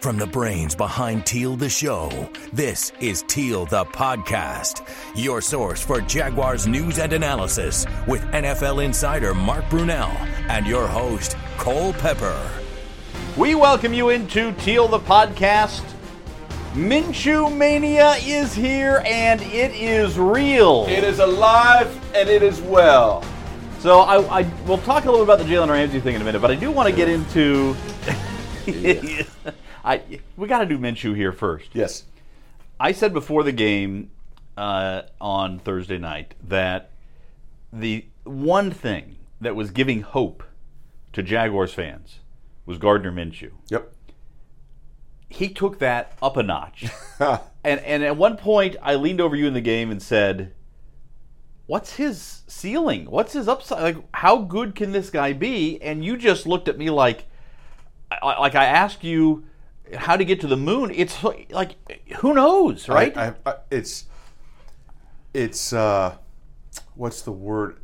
From the brains behind Teal the Show, this is Teal the Podcast, your source for Jaguars news and analysis with NFL insider Mark Brunell and your host, Cole Pepper. We welcome you into Teal the Podcast. Minshew Mania is here and it is real. It is alive and it is well. So I, I we'll talk a little bit about the Jalen Ramsey thing in a minute, but I do want to get into. I we got to do Minshew here first. Yes. I said before the game uh, on Thursday night that the one thing that was giving hope to Jaguars fans was Gardner Minshew. Yep. He took that up a notch, and and at one point I leaned over you in the game and said, "What's his ceiling? What's his upside? Like, how good can this guy be?" And you just looked at me like, like I asked you how to get to the moon. It's like who knows, right? I, I, I, it's it's uh, what's the word?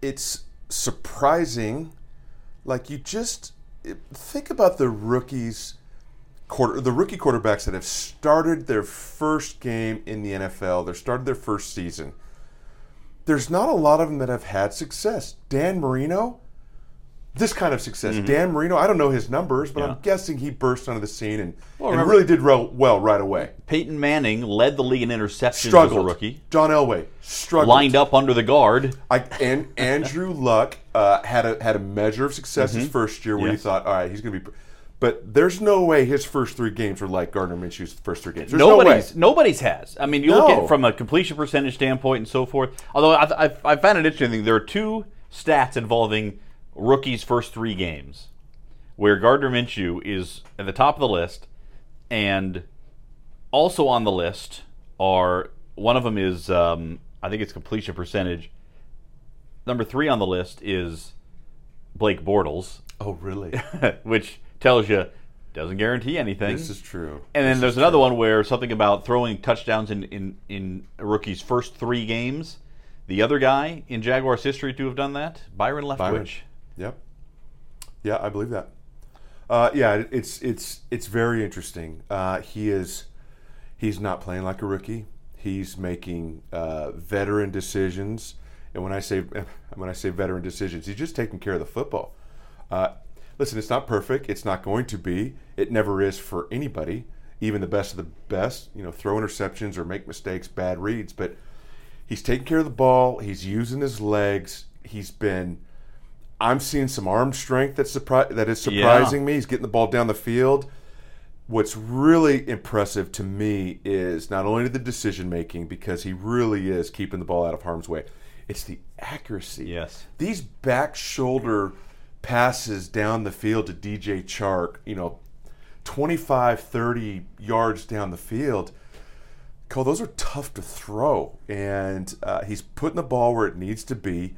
It's surprising. Like you just think about the rookies, quarter the rookie quarterbacks that have started their first game in the NFL. They started their first season. There's not a lot of them that have had success. Dan Marino this kind of success. Mm-hmm. Dan Marino, I don't know his numbers, but yeah. I'm guessing he burst onto the scene and, well, and really did well, well, right away. Peyton Manning led the league in interceptions struggled. as a rookie. John Elway struggled. Lined up under the guard. I, and Andrew Luck uh, had a had a measure of success mm-hmm. his first year where yes. you thought, all right, he's going to be. But there's no way his first three games were like Gardner Minshew's first three games. There's nobody's, no nobody's has. I mean, you no. look at it from a completion percentage standpoint and so forth. Although I, I, I found it interesting. There are two stats involving rookie's first three games, where Gardner Minshew is at the top of the list, and also on the list are one of them is um, I think it's completion percentage. Number three on the list is Blake Bortles. Oh, really? which tells you doesn't guarantee anything. This is true. And then this there's another true. one where something about throwing touchdowns in, in, in a rookie's first three games. The other guy in Jaguars history to have done that, Byron Leftwich. Byron. Yep. Yeah, I believe that. Uh, yeah, it's it's it's very interesting. Uh, he is he's not playing like a rookie. He's making uh, veteran decisions, and when I say when I say veteran decisions, he's just taking care of the football. Uh, listen, it's not perfect. It's not going to be. It never is for anybody, even the best of the best. You know, throw interceptions or make mistakes, bad reads, but he's taking care of the ball. He's using his legs. He's been I'm seeing some arm strength that's surpri- that is surprising yeah. me. He's getting the ball down the field. What's really impressive to me is not only the decision making because he really is keeping the ball out of harm's way. It's the accuracy. Yes. These back shoulder passes down the field to DJ Chark, you know, 25, 30 yards down the field. Cole, those are tough to throw. And uh, he's putting the ball where it needs to be.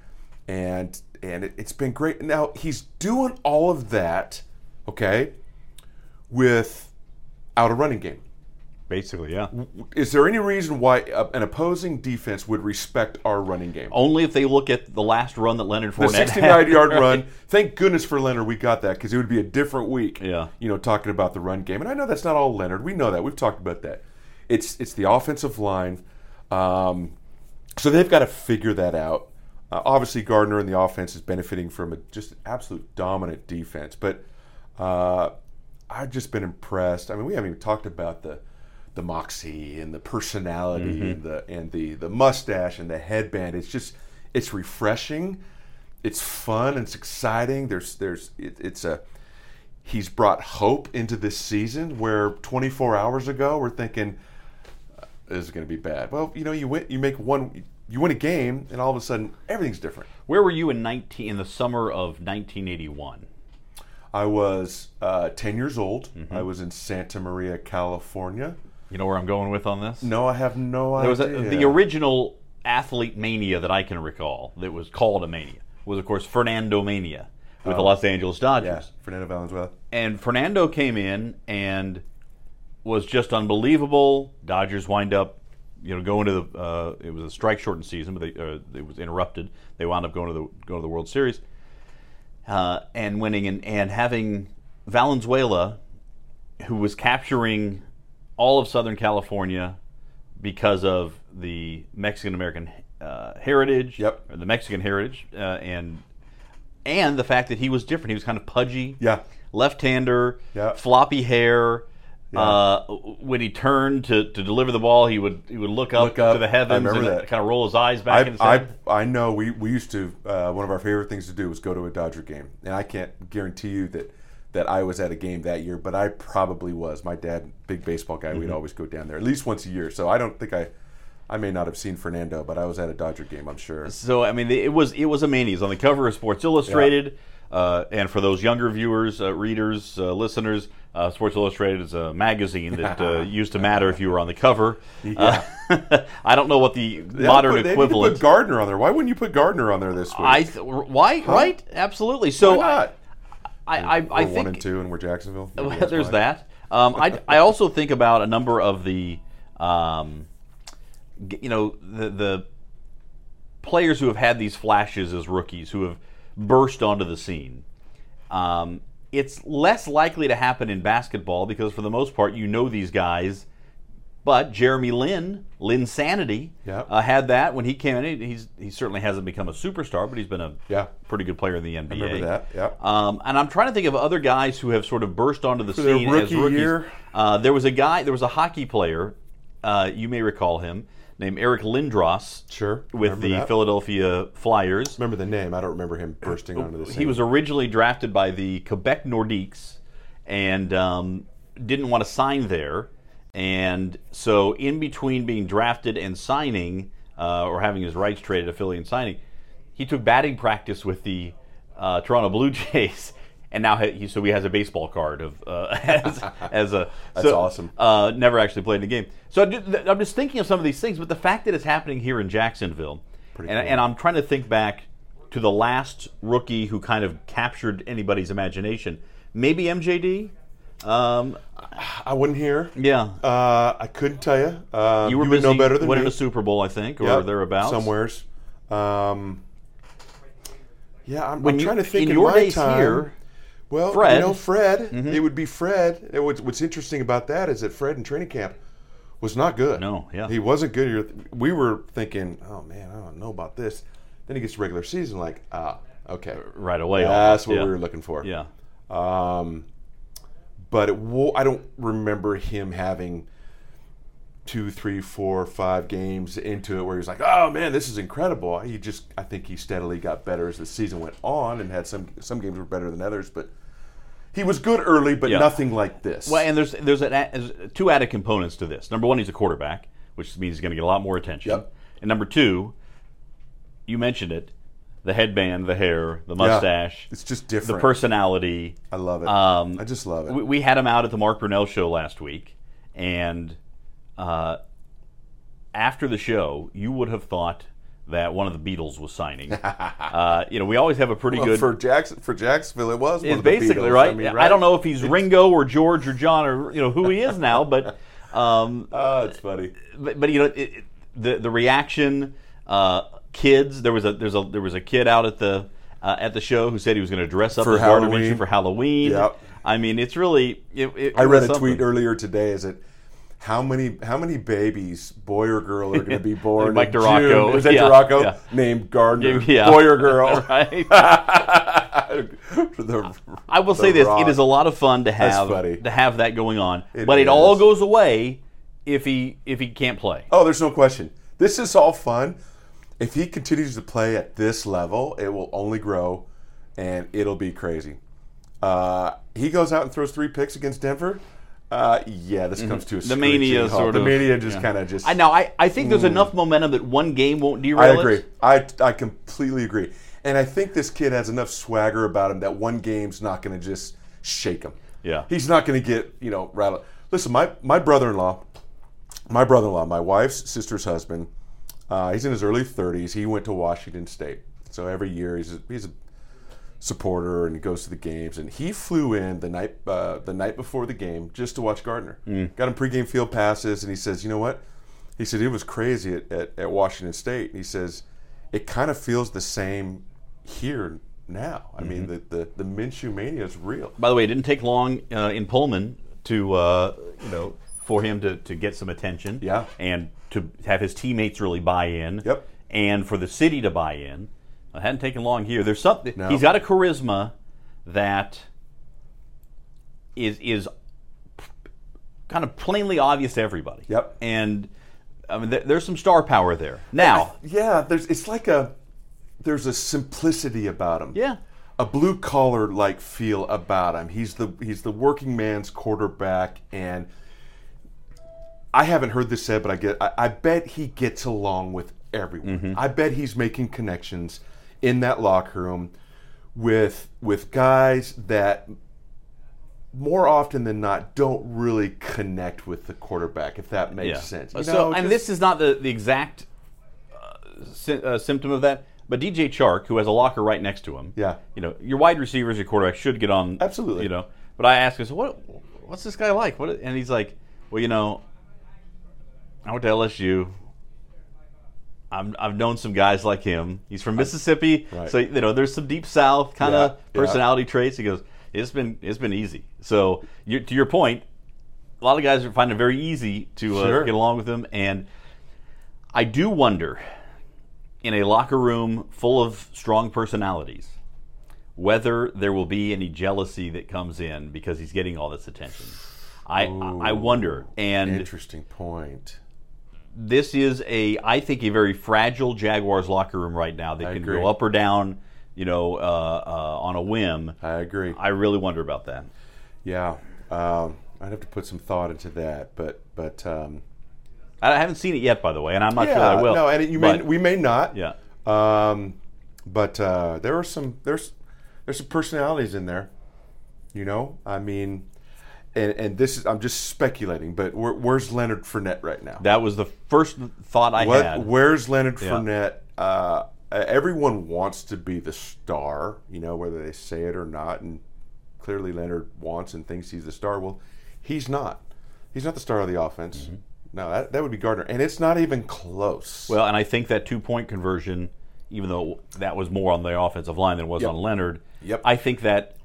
And and it, has been great. Now he's doing all of that, okay, with out a running game. Basically, yeah. Is there any reason why an opposing defense would respect our running game? Only if they look at the last run that Leonard Fournette the 69-yard run. Thank goodness for Leonard, we got that because it would be a different week. Yeah. You know, talking about the run game, and I know that's not all Leonard. We know that. We've talked about that. It's it's the offensive line. Um, so they've got to figure that out. Uh, obviously, Gardner and the offense is benefiting from a just absolute dominant defense, but uh, I've just been impressed. I mean, we haven't even talked about the the moxie and the personality mm-hmm. and the and the the mustache and the headband. It's just it's refreshing. It's fun it's exciting. There's there's it, it's a he's brought hope into this season where 24 hours ago we're thinking uh, this is going to be bad. Well, you know, you win, you make one you win a game, and all of a sudden everything's different. Where were you in nineteen in the summer of 1981? I was uh, 10 years old. Mm-hmm. I was in Santa Maria, California. You know where I'm going with on this? No, I have no there idea. Was a, the original athlete mania that I can recall that was called a mania was, of course, Fernando Mania with oh. the Los Angeles Dodgers. Yeah, Fernando Valenzuela. And Fernando came in and was just unbelievable. Dodgers wind up you know, going to the uh, it was a strike shortened season, but they, uh, it was interrupted. They wound up going to the going to the World Series uh, and winning and, and having Valenzuela who was capturing all of Southern California because of the Mexican American uh, heritage, Yep. the Mexican heritage, uh, and and the fact that he was different. He was kind of pudgy, Yeah. left-hander, Yeah. floppy hair. Yeah. Uh, when he turned to, to deliver the ball, he would he would look up, Look up. to the heavens and that. kind of roll his eyes back in his I. I, I know we, we used to uh, one of our favorite things to do was go to a Dodger game, and I can't guarantee you that that I was at a game that year, but I probably was. My dad, big baseball guy, Mm-hmm. we'd always go down there at least once a year. So I don't think I, I may not have seen Fernando, but I was at a Dodger game. I'm sure. So I mean, it was it was a mania. On the cover of Sports Illustrated, uh, and for those younger viewers, uh, readers, uh, listeners, uh, Sports Illustrated is a magazine that uh, used to matter if you were on the cover. Uh, I don't know what the They modern put- they equivalent. put Gardner on there. Why wouldn't you put Gardner on there this week? I th- why right absolutely. So Why not? I I, I, I one and two, and we're Jacksonville. Maybe Well, that's there's why. that. Um, I, I also think about a number of the, um, you know, the the players who have had these flashes as rookies who have burst onto the scene. Um, it's less likely to happen in basketball because, for the most part, you know these guys. But Jeremy Lin, Linsanity, Yep. uh, had that when he came in. He's he certainly hasn't become a superstar, but he's been a Yeah. pretty good player in the NBA. remember that, yeah. Um, and I'm trying to think of other guys who have sort of burst onto the their scene as rookie rookies. year? Uh, there was a guy, there was a hockey player, uh, you may recall him, named Eric Lindros. Sure, With remember the that. Philadelphia Flyers. Remember the name? I don't remember him bursting onto the scene. He was originally drafted by the Quebec Nordiques and um, didn't want to sign there. And so, in between being drafted and signing, uh, or having his rights traded to Philly and signing, he took batting practice with the uh, Toronto Blue Jays. And now he so he has a baseball card of uh, as, as a That's so, awesome. Uh, never actually played in the game. So I'm just thinking of some of these things, but the fact that it's happening here in Jacksonville, and, cool. and I'm trying to think back to the last rookie who kind of captured anybody's imagination. Maybe MJD. Um, I wasn't here. yeah, Uh, I couldn't tell you. Uh, you were would busy know better than winning me. a Super Bowl, I think, or Yep, thereabouts. somewheres. Um, yeah, I'm, I'm you- trying to think in in, your my days time. here, well, Fred. you know, Fred. Mm-hmm. It would be Fred. It was, what's interesting about that is that Fred in training camp was not good. No, yeah. he wasn't good. We were thinking, oh man, I don't know about this. Then he gets to regular season, like, ah, okay, right away. that's what yeah. we were looking for. Yeah. Um, but it I don't remember him having two, three, four, five games into it where he was like, "Oh man, this is incredible." He just, I think he steadily got better as the season went on, and had some some games were better than others, but he was good early, but Yeah. nothing like this. Well, and there's there's, an, there's two added components to this. Number one, he's a quarterback, which means he's going to get a lot more attention. Yep. And number two, you mentioned it, the headband, the hair, the mustache, Yeah, it's just different. the personality. I love it. Um, I just love it. We, we had him out at the Mark Brunell show last week, and uh, after the show, you would have thought that one of the Beatles was signing. uh, you know, we always have a pretty Well, good. for Jackson for Jacksonville, it was. one it's of the basically Beatles. right. I, mean, I don't know if he's Ringo or George or John or you know who he is now, but um, Oh, it's funny. but, but you know it, it- the the reaction. Uh, kids, there was a there's a there was a kid out at the uh, at the show who said he was going to dress up For as Halloween. For Halloween. Yep. I mean, it's really. It, it I read a tweet earlier today. Is it how many how many babies, boy or girl, are going to be born? Mike in Duraco. June? Is that Yeah, Duraco? yeah. Named Gardner, Yeah. boy or girl? right? The- I will say this: Rock. it is a lot of fun to have to have that going on, It but it all goes away if he if he can't play. Oh, there's no question. This is all fun. If he continues to play at this level, it will only grow, and it'll be crazy. Uh, he goes out and throws three picks against Denver. Uh, yeah, this comes to a. The mania halt. sort the of- mania just yeah. kind of just. I know. I, I think there's enough momentum that one game won't derail I it. agree. I, I completely agree. And I think this kid has enough swagger about him that one game's not going to just shake him. Yeah. He's not going to get, you know, rattled. Listen, my, my brother in law, my brother in law, my wife's sister's husband, uh, he's in his early 30s. He went to Washington State. So every year he's a, he's a supporter and he goes to the games. And he flew in the night uh, the night before the game just to watch Gardner. Got him pregame field passes, and he says, "You know what?" He said it was crazy at, at, at Washington State. And he says it kind of feels the same here now. I mean, the, the the Minshew mania is real. By the way, it didn't take long uh, in Pullman to uh, you know for him to, to get some attention. Yeah. And to have his teammates really buy in. Yep. And for the city to buy in. It hadn't taken long here. There's something. No. He's got a charisma that is is kind of plainly obvious to everybody. Yep. And I mean, there, there's some star power there. Now, Yeah, there's it's like a there's a simplicity about him. yeah, a blue collar like feel about him. He's the he's the working man's quarterback, and I haven't heard this said, but I get I, I bet he gets along with everyone. Mm-hmm. I bet he's making connections in that locker room with with guys that more often than not don't really connect with the quarterback. If that makes yeah. sense. You so, know, and just- this is not the, the exact uh, sy- uh, symptom of that, but DJ Chark, who has a locker right next to him, Yeah. you know, your wide receivers, your quarterback should get on, Absolutely. you know. But I asked him, so what? What's this guy like? What? And he's like, well, you know, I went to LSU. I'm, I've known some guys like him. He's from Mississippi, Right. so you know there's some deep South kind of Yeah, yeah. personality traits. He goes, it's been it's been easy. So you, to your point, a lot of guys are finding it very easy to uh, Sure. get along with him, and I do wonder, in a locker room full of strong personalities, whether there will be any jealousy that comes in because he's getting all this attention. I I wonder, and interesting point. This is a I think a very fragile Jaguars locker room right now. They I can agree. go up or down, you know, uh, uh, on a whim. I agree. I really wonder about that. Yeah, um, I'd have to put some thought into that, but but um, I haven't seen it yet, by the way, and I'm not yeah, sure I will. no, and you may But- we may not. yeah. Um, but uh, there are some there's there's some personalities in there. You know, I mean, and and this is I'm just speculating, but where, where's Leonard Fournette right now? That was the first thought I What, had. where's Leonard Yeah. Fournette? Uh, everyone wants to be the star, you know, whether they say it or not. And clearly, Leonard wants and thinks he's the star. Well, he's not. He's not the star of the offense. Mm-hmm. No, that, that would be Gardner, and it's not even close. Well, and I think that two point conversion, even though that was more on the offensive line than it was Yep. on Leonard, Yep. I think that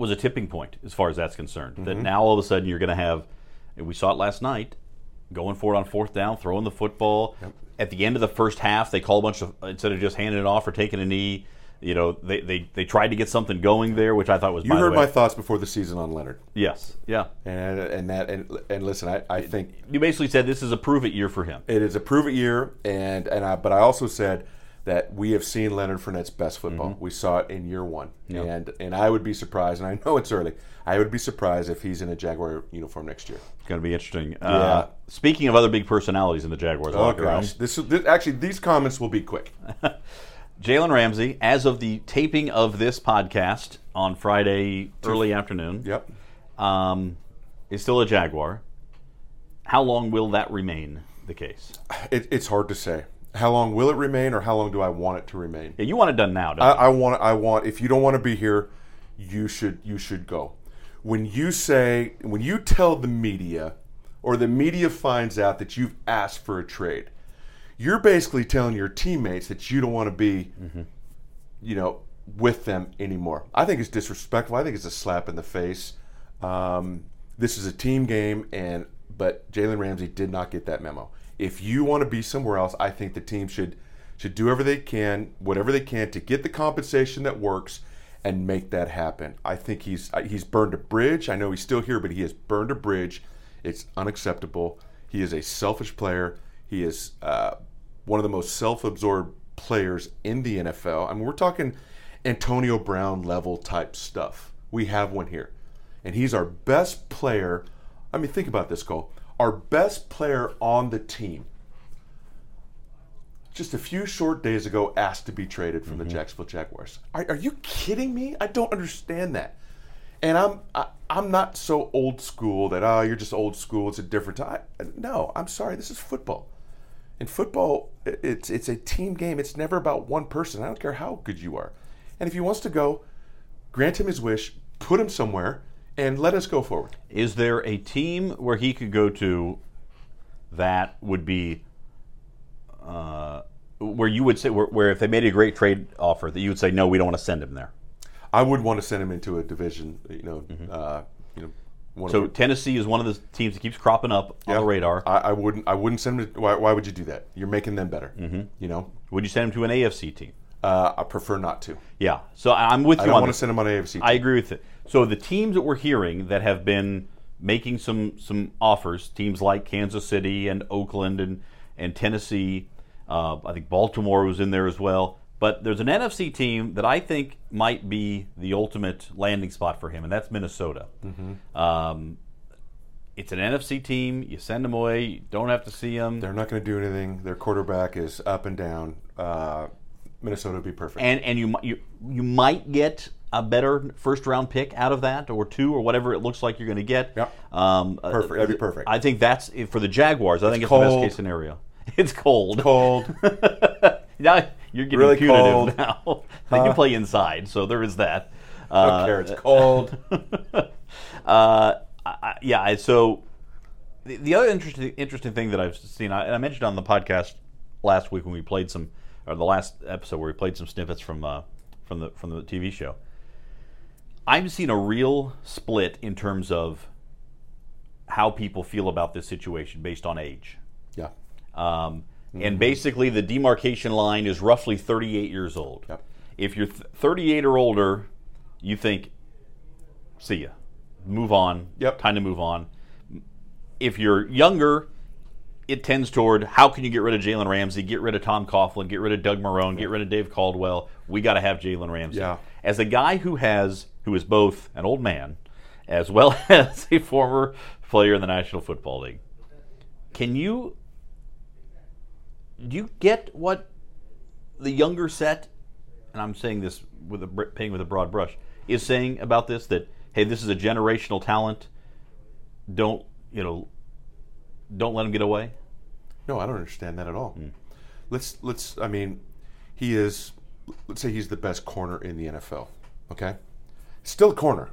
was a tipping point as far as that's concerned. That Mm-hmm. now all of a sudden you're going to have, and we saw it last night, going for it on fourth down, throwing the football. At the end of the first half, they call a bunch of instead of just handing it off or taking a knee. You know, they, they, they tried to get something going there, which I thought was you by the heard my thoughts before the season on Leonard, yes, yeah. and and that and and listen, I, I think You basically said this is a prove it year for him. it is a prove it year, and and I but I also said that we have seen Leonard Fournette's best football. Mm-hmm. We saw it in year one, and and I would be surprised, and I know it's early. I would be surprised if he's in a Jaguar uniform next year. It's going to be interesting. Uh, speaking of other big personalities in the Jaguars Oh gosh, this, this actually these comments will be quick. Jalen Ramsey, as of the taping of this podcast on Friday early afternoon, Yep. um, is still a Jaguar. How long will that remain the case? It, it's hard to say. How long will it remain, or how long do I want it to remain? Yeah, you want it done now, don't I, you? I want. I want. If you don't want to be here, you should. You should go. When you say, when you tell the media, or the media finds out that you've asked for a trade, you're basically telling your teammates that you don't want to be, you know, with them anymore. I think it's disrespectful. I think it's a slap in the face. Um, this is a team game, and but Jalen Ramsey did not get that memo. If you want to be somewhere else, I think the team should should do whatever they can, whatever they can to get the compensation that works and make that happen. I think he's uh, he's burned a bridge. I know he's still here, but he has burned a bridge. It's unacceptable. He is a selfish player. He is uh, one of the most self-absorbed players in the NFL. I mean, we're talking Antonio Brown level type stuff. We have one here, and he's our best player. I mean, think about this, Cole. Our best player on the team just a few short days ago asked to be traded from the mm-hmm. Jacksonville Jaguars. Are, are you kidding me? I don't understand that. And I'm I, I'm not so old school that oh you're just old school. It's a different time. No, I'm sorry. This is football. In football, it's it's a team game. It's never about one person. I don't care how good you are. And if he wants to go, grant him his wish, put him somewhere, and let us go forward. Is there a team where he could go to that would be uh, where you would say where, where if they made a great trade offer that you would say no, we don't want to send him there? I would want to send him into a division, you know, uh, you know, One So Tennessee is one of the teams that keeps cropping up on the radar. I, I wouldn't. I wouldn't send him. To, why, why would you do that? You're making them better. Mm-hmm. You know. Would you send him to an AFC team? Uh, I prefer not to. Yeah. So I- I'm with you I don't on want to send them on AFC. Team. I agree with it. So the teams that we're hearing that have been making some some offers, teams like Kansas City and Oakland and and Tennessee, uh, I think Baltimore was in there as well. But there's an NFC team that I think might be the ultimate landing spot for him, and that's Minnesota. Um, it's an NFC team. You send them away. You don't have to see them. They're not going to do anything. Their quarterback is up and down. Uh, Minnesota would be perfect. and and you you you might get a better first round pick out of that, or two, or whatever it looks like you're going to get. Yep. Um, uh, Perfect. That'd be perfect. I think that's for the Jaguars. I think it's the best case scenario. It's cold. Cold. now you're getting Really punitive cold. now. they can play inside, so there is that. Uh, Don't care. It's cold. uh, I, I- yeah. So the, the other interesting interesting thing that I've seen, I, and I mentioned on the podcast last week when we played some, or the last episode where we played some snippets from uh, from the from the TV show. I've seen a real split in terms of how people feel about this situation based on age. yeah. Um, And basically, the demarcation line is roughly 38 years old. Yep. If you're th- 38 or older, you think, see ya, move on. Yep. Time to move on. If you're younger, it tends toward how can you get rid of Jalen Ramsey, get rid of Tom Coughlin, get rid of Doug Marrone, get rid of Dave Caldwell. We got to have Jalen Ramsey. Yeah. As a guy who has, who is both an old man as well as a former player in the National Football League, can you do you get what the younger set, and I'm saying this with a painting with a broad brush, is saying about this that hey, this is a generational talent. Don't you know? Don't let him get away. No, I don't understand that at all. Hmm. Let's let's. I mean, he is. Let's say he's the best corner in the NFL. Okay, still a corner.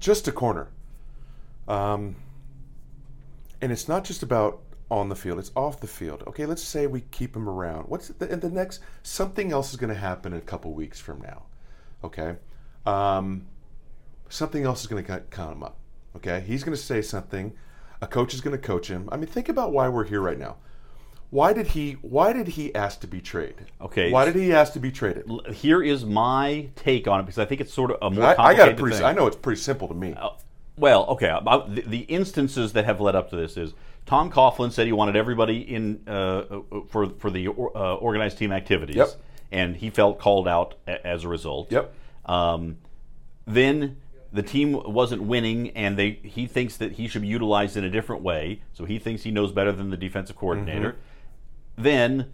Just a corner. Um, and it's not just about on the field; it's off the field. Okay, let's say we keep him around. What's the, and the next? Something else is going to happen in a couple weeks from now. Okay, um, something else is going to count him up. Okay, he's going to say something. A coach is going to coach him. I mean, think about why we're here right now. Why did he? Why did he ask to be traded? Okay. Why did he ask to be traded? Here is my take on it because I think it's sort of a more I, I got it pretty. thing. I know it's pretty simple to me. Well, okay. About the, the instances that have led up to this is Tom Coughlin said he wanted everybody in uh, for for the uh, organized team activities, Yep. and he felt called out a, as a result. Yep. Um, then the team wasn't winning, and they he thinks that he should be utilized in a different way. So he thinks he knows better than the defensive coordinator. Then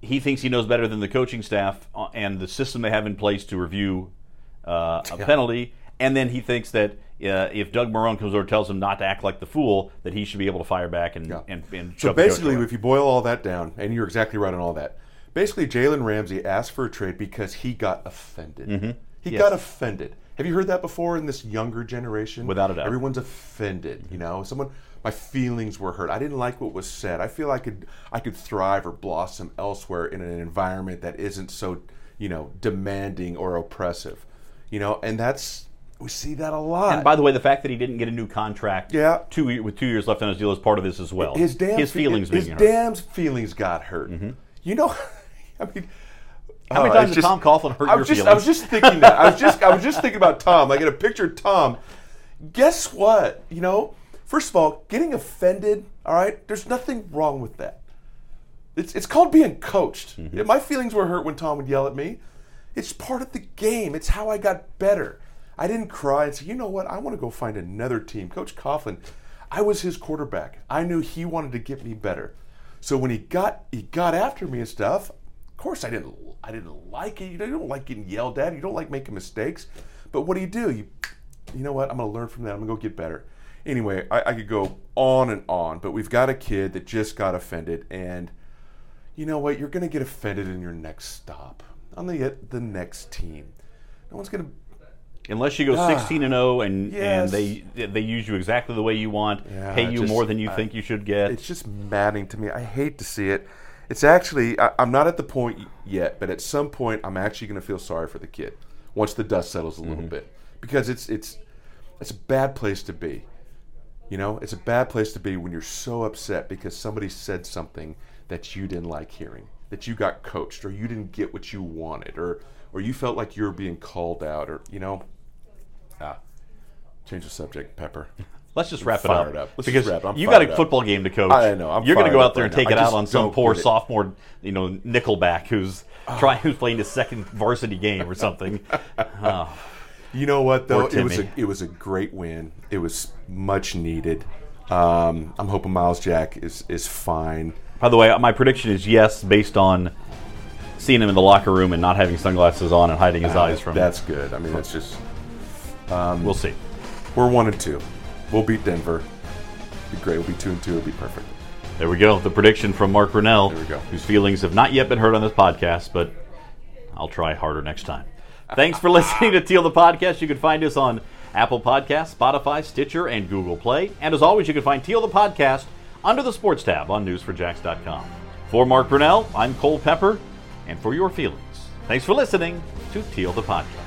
he thinks he knows better than the coaching staff uh, and the system they have in place to review uh, a penalty. And then he thinks that uh, if Doug Marrone comes over and tells him not to act like the fool, that he should be able to fire back and Yeah. and, and So shove the coach basically, if you boil all that down, and you're exactly right on all that, basically Jalen Ramsey asked for a trade because he got offended. He Mm-hmm. Yes. got offended. Have you heard that before in this younger generation? Without a doubt. everyone's offended. You know, someone. My feelings were hurt. I didn't like what was said. I feel I could I could thrive or blossom elsewhere in an environment that isn't so you know demanding or oppressive. You know, and that's we see that a lot. And by the way, the fact that he didn't get a new contract, Yeah. two with two years left on his deal, is part of this as well. his damn his feelings his being hurt. Mm-hmm. damn feelings got hurt. You know, I mean, How many uh, times did Tom Coughlin hurt I your just, feelings? I was just thinking that. I was just, I was just thinking about Tom. I get a picture of Tom. Guess what? You know, first of all, getting offended. All right, there's nothing wrong with that. It's it's called being coached. Mm-hmm. Yeah, My feelings were hurt when Tom would yell at me. It's part of the game. It's how I got better. I didn't cry and say, you know what? I want to go find another team. Coach Coughlin, I was his quarterback. I knew he wanted to get me better. So when he got he got after me and stuff, course I didn't I didn't like it. You don't like getting yelled at. You don't like making mistakes. But what do you do? You you know what? I'm going to learn from that. I'm going to go get better. Anyway, I, I could go on and on, but we've got a kid that just got offended, and you know what? You're going to get offended in your next stop on the the next team. No one's going to. Unless you go Ah. 16 and 0 and Yes. and they they use you exactly the way you want, Yeah, pay you just- more than you I- think you should get. It's just maddening to me. I hate to see it. It's actually I, I'm not at the point yet, but at some point I'm actually going to feel sorry for the kid once the dust settles a little bit because it's it's it's a bad place to be. You know, it's a bad place to be when you're so upset because somebody said something that you didn't like hearing, that you got coached, or you didn't get what you wanted, or or you felt like you were being called out, or you know, ah, change the subject, Pepper. Let's just wrap it up. It up. because you got a up. football game to coach. I know. I'm You're going to go out there right and take now. it out on some poor sophomore, you know, Nickelback who's trying, who's playing his second varsity game or something. Oh. You know what though? It was a it was a great win. It was much needed. Um, I'm hoping Myles Jack is is fine. By the way, my prediction is yes, based on seeing him in the locker room and not having sunglasses on and hiding his eyes from. That's good. I mean, that's just We'll see. we're one and two. We'll beat Denver. Be great. We'll be two and two. It'll be perfect. There we go. The prediction from Mark Brunell, There we go. whose feelings have not yet been heard on this podcast, but I'll try harder next time. Thanks for listening to Teal the Podcast. You can find us on Apple Podcasts, Spotify, Stitcher, and Google Play. And as always, you can find Teal the Podcast under the Sports tab on news4jax.com. For Mark Brunell, I'm Cole Pepper, and for your feelings, thanks for listening to Teal the Podcast.